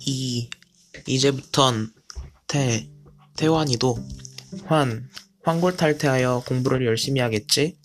이, 이제부턴 태, 태환이도 환, 환골탈퇴하여 공부를 열심히 하겠지?